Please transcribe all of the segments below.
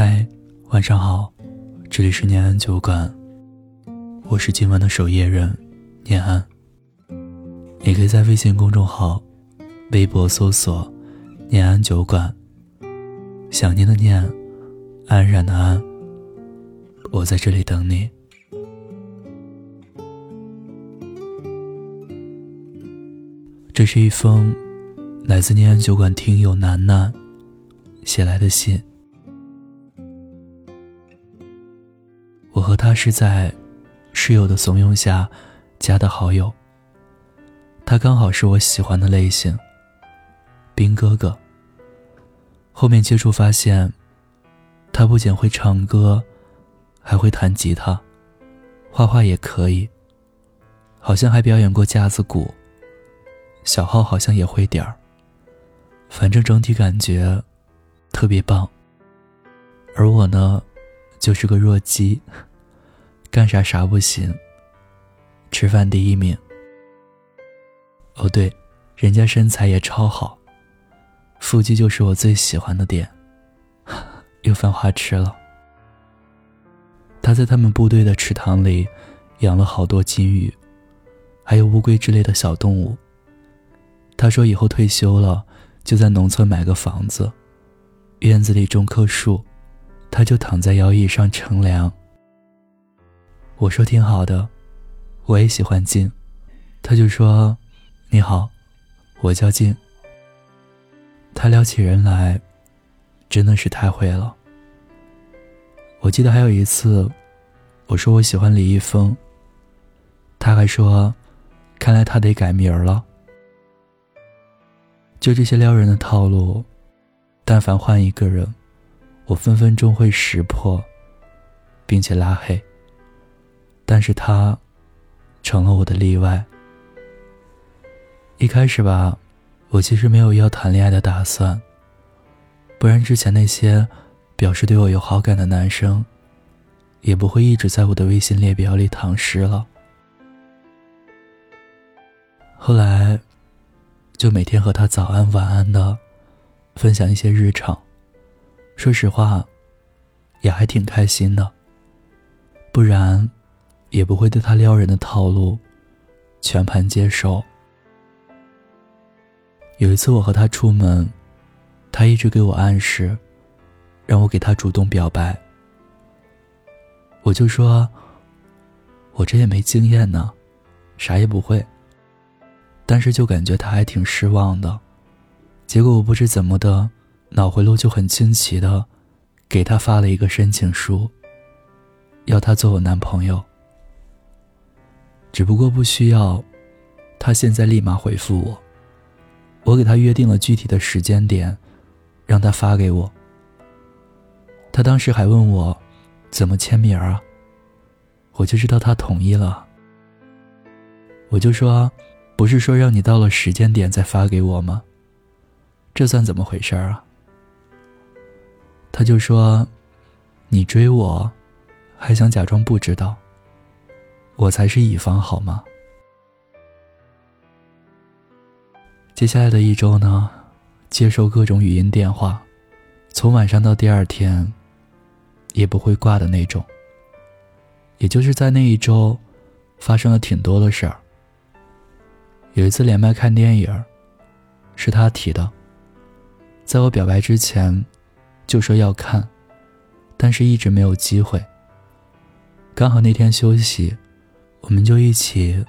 嗨，晚上好，这里是念安酒馆，我是今晚的守夜人念安。你可以在微信公众号、微博搜索“念安酒馆”，想念的念，安然的安，我在这里等你。这是一封来自念安酒馆听友楠楠写来的信。和他是在室友的怂恿下加的好友。他刚好是我喜欢的类型。兵哥哥。后面接触发现，他不仅会唱歌，还会弹吉他，画画也可以。好像还表演过架子鼓。小号好像也会点儿。反正整体感觉特别棒。而我呢，就是个弱鸡。干啥啥不行。吃饭第一名。哦对，人家身材也超好。腹肌就是我最喜欢的点。又犯花痴了。他在他们部队的池塘里养了好多金鱼，还有乌龟之类的小动物。他说以后退休了，就在农村买个房子，院子里种棵树，他就躺在摇椅上乘凉。我说挺好的，我也喜欢静。他就说：“你好，我叫静。”他撩起人来，真的是太会了。我记得还有一次，我说我喜欢李易峰，他还说：“看来他得改名了。”就这些撩人的套路，但凡换一个人，我分分钟会识破，并且拉黑。但是他成了我的例外。一开始吧，我其实没有要谈恋爱的打算，不然之前那些表示对我有好感的男生，也不会一直在我的微信列表里躺尸了。后来，就每天和他早安晚安的分享一些日常，说实话，也还挺开心的。不然。也不会对他撩人的套路全盘接受。有一次我和他出门，他一直给我暗示，让我给他主动表白。我就说，我这也没经验呢，啥也不会。但是就感觉他还挺失望的，结果我不知怎么的，脑回路就很惊奇的，给他发了一个申请书，要他做我男朋友。只不过不需要，他现在立马回复我。我给他约定了具体的时间点，让他发给我。他当时还问我，怎么签名啊？我就知道他同意了。我就说，不是说让你到了时间点再发给我吗？这算怎么回事啊？他就说，你追我，还想假装不知道。我才是乙方好吗？接下来的一周呢，接受各种语音电话，从晚上到第二天，也不会挂的那种。也就是在那一周，发生了挺多的事儿。有一次连麦看电影，是他提的，在我表白之前，就说要看，但是一直没有机会。刚好那天休息。我们就一起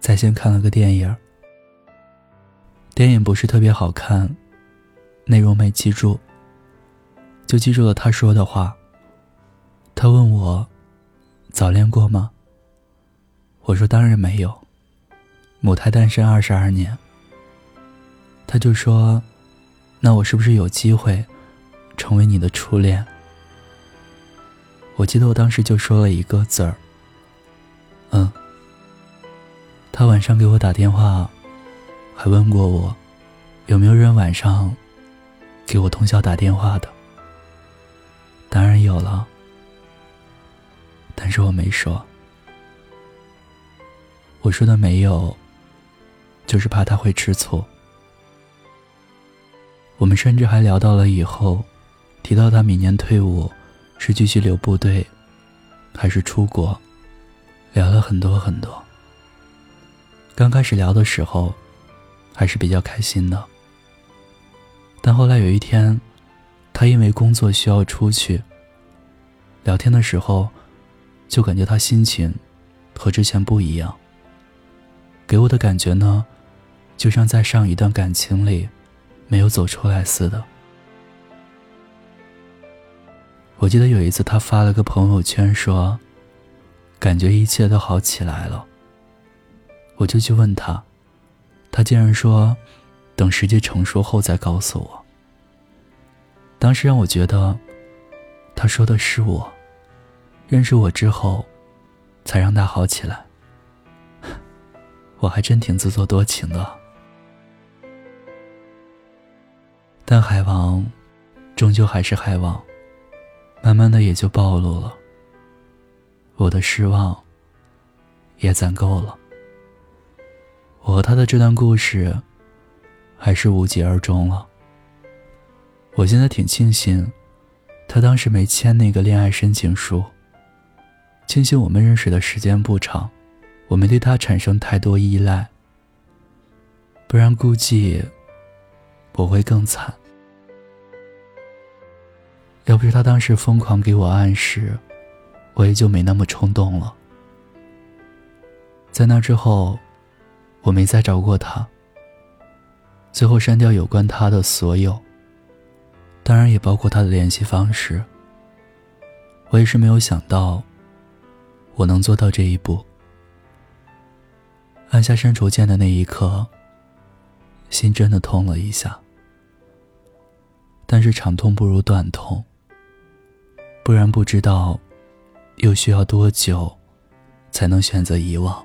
在线看了个电影。电影不是特别好看，内容没记住，就记住了他说的话。他问我早恋过吗？我说当然没有，母胎单身二十二年。他就说，那我是不是有机会成为你的初恋？我记得我当时就说了一个字儿。他晚上给我打电话，还问过我，有没有人晚上给我通宵打电话的。当然有了，但是我没说。我说的没有，就是怕他会吃醋。我们甚至还聊到了以后提到他明年退伍，是继续留部队，还是出国，聊了很多很多。刚开始聊的时候，还是比较开心的。但后来有一天，他因为工作需要出去，聊天的时候，就感觉他心情和之前不一样。给我的感觉呢，就像在上一段感情里没有走出来似的。我记得有一次他发了个朋友圈说，感觉一切都好起来了。我就去问他，他竟然说，等时机成熟后再告诉我。当时让我觉得，他说的是我，认识我之后，才让他好起来。我还真挺自作多情的。但海王，终究还是海王，慢慢的也就暴露了。我的失望，也攒够了。我和他的这段故事，还是无疾而终了。我现在挺庆幸，他当时没签那个恋爱申请书。庆幸我们认识的时间不长，我没对他产生太多依赖。不然估计我会更惨。要不是他当时疯狂给我暗示，我也就没那么冲动了。在那之后。我没再找过他，最后删掉有关他的所有，当然也包括他的联系方式。我也是没有想到，我能做到这一步。按下删除键的那一刻，心真的痛了一下。但是长痛不如短痛，不然不知道又需要多久，才能选择遗忘。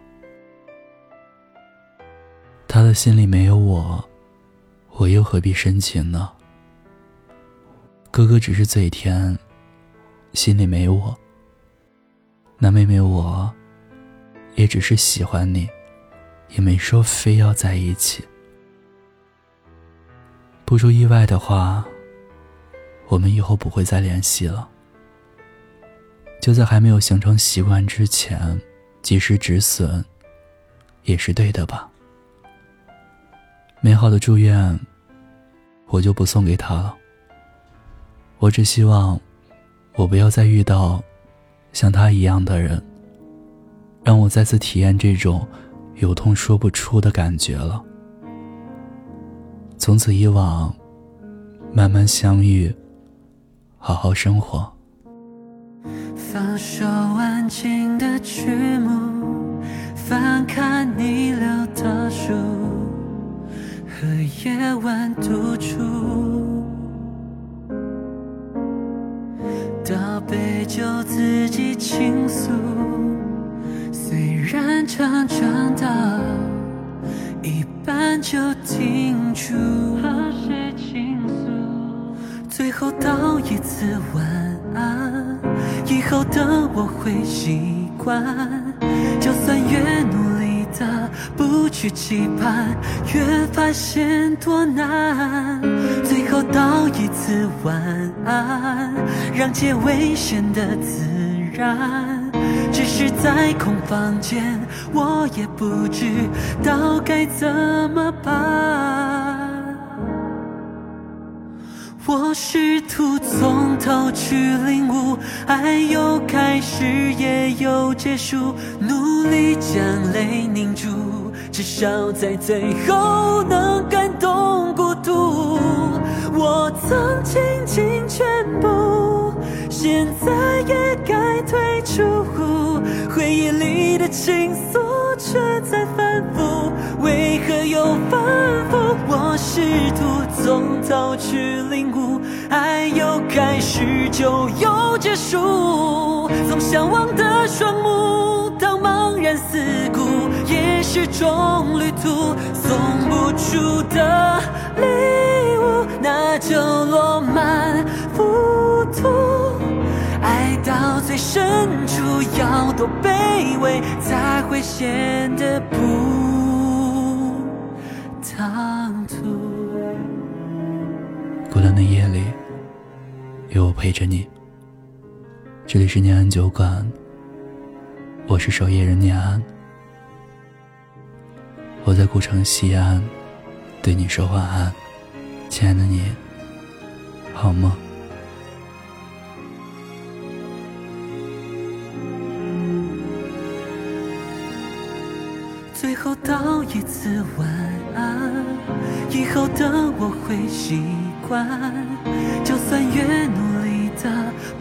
他的心里没有我，我又何必深情呢？哥哥只是嘴甜，心里没我。那妹妹我，也只是喜欢你，也没说非要在一起。不出意外的话，我们以后不会再联系了。就在还没有形成习惯之前，及时止损，也是对的吧？美好的祝愿，我就不送给他了。我只希望，我不要再遇到像他一样的人，让我再次体验这种有痛说不出的感觉了。从此以往，慢慢相遇，好好生活。放首安静的曲目，翻看你留的书。和夜晚独处，倒杯酒自己倾诉。虽然常常到一半就停住，和谁倾诉？最后道一次晚安，以后的我会习惯，就算越努力。的不去期盼，越发现多难。最后道一次晚安，让结尾显得自然。只是在空房间，我也不知道该怎么办。我试图从头去领悟，爱有开始也有结束，努力将泪凝住，至少在最后能感动孤独。我曾倾尽全部，现在也该退出，回忆里的情愫却在反复，为何又反复？我试图从头去领悟，爱有开始就有结束。从向往的双目到茫然四顾，也是种旅途。送不出的礼物，那就落满浮屠。到最深处，要多卑微，才会显得不。孤单的夜里，有我陪着你。这里是念安酒馆，我是守夜人念安。我在古城西安，对你说晚安，亲爱的你，好吗？后道一次晚安，以后的我会习惯。就算越努力的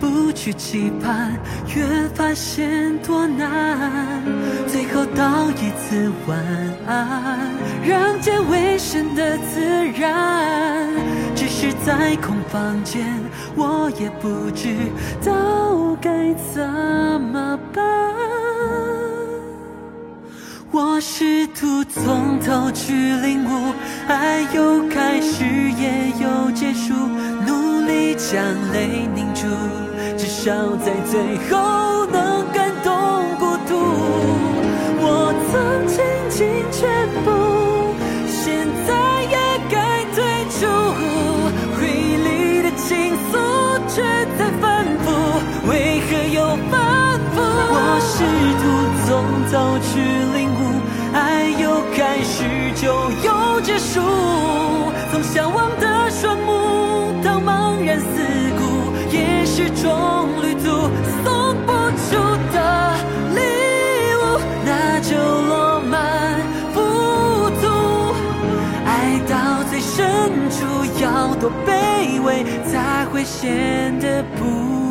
不去期盼，越发现多难。最后道一次晚安，让结尾显得自然。只是在空房间，我也不知道该怎么办。我试图从头去领悟，爱有开始也有结束，努力将泪凝住，至少在最后能感动孤独。我曾倾尽全部，现在也该退出，回忆里的情愫却在反复，为何又反复？我试图从头去领悟。爱有开始就有结束，从向往的双目到茫然四顾，也是种旅途。送不出的礼物，那就落满浮屠。爱到最深处要多卑微，才会显得不。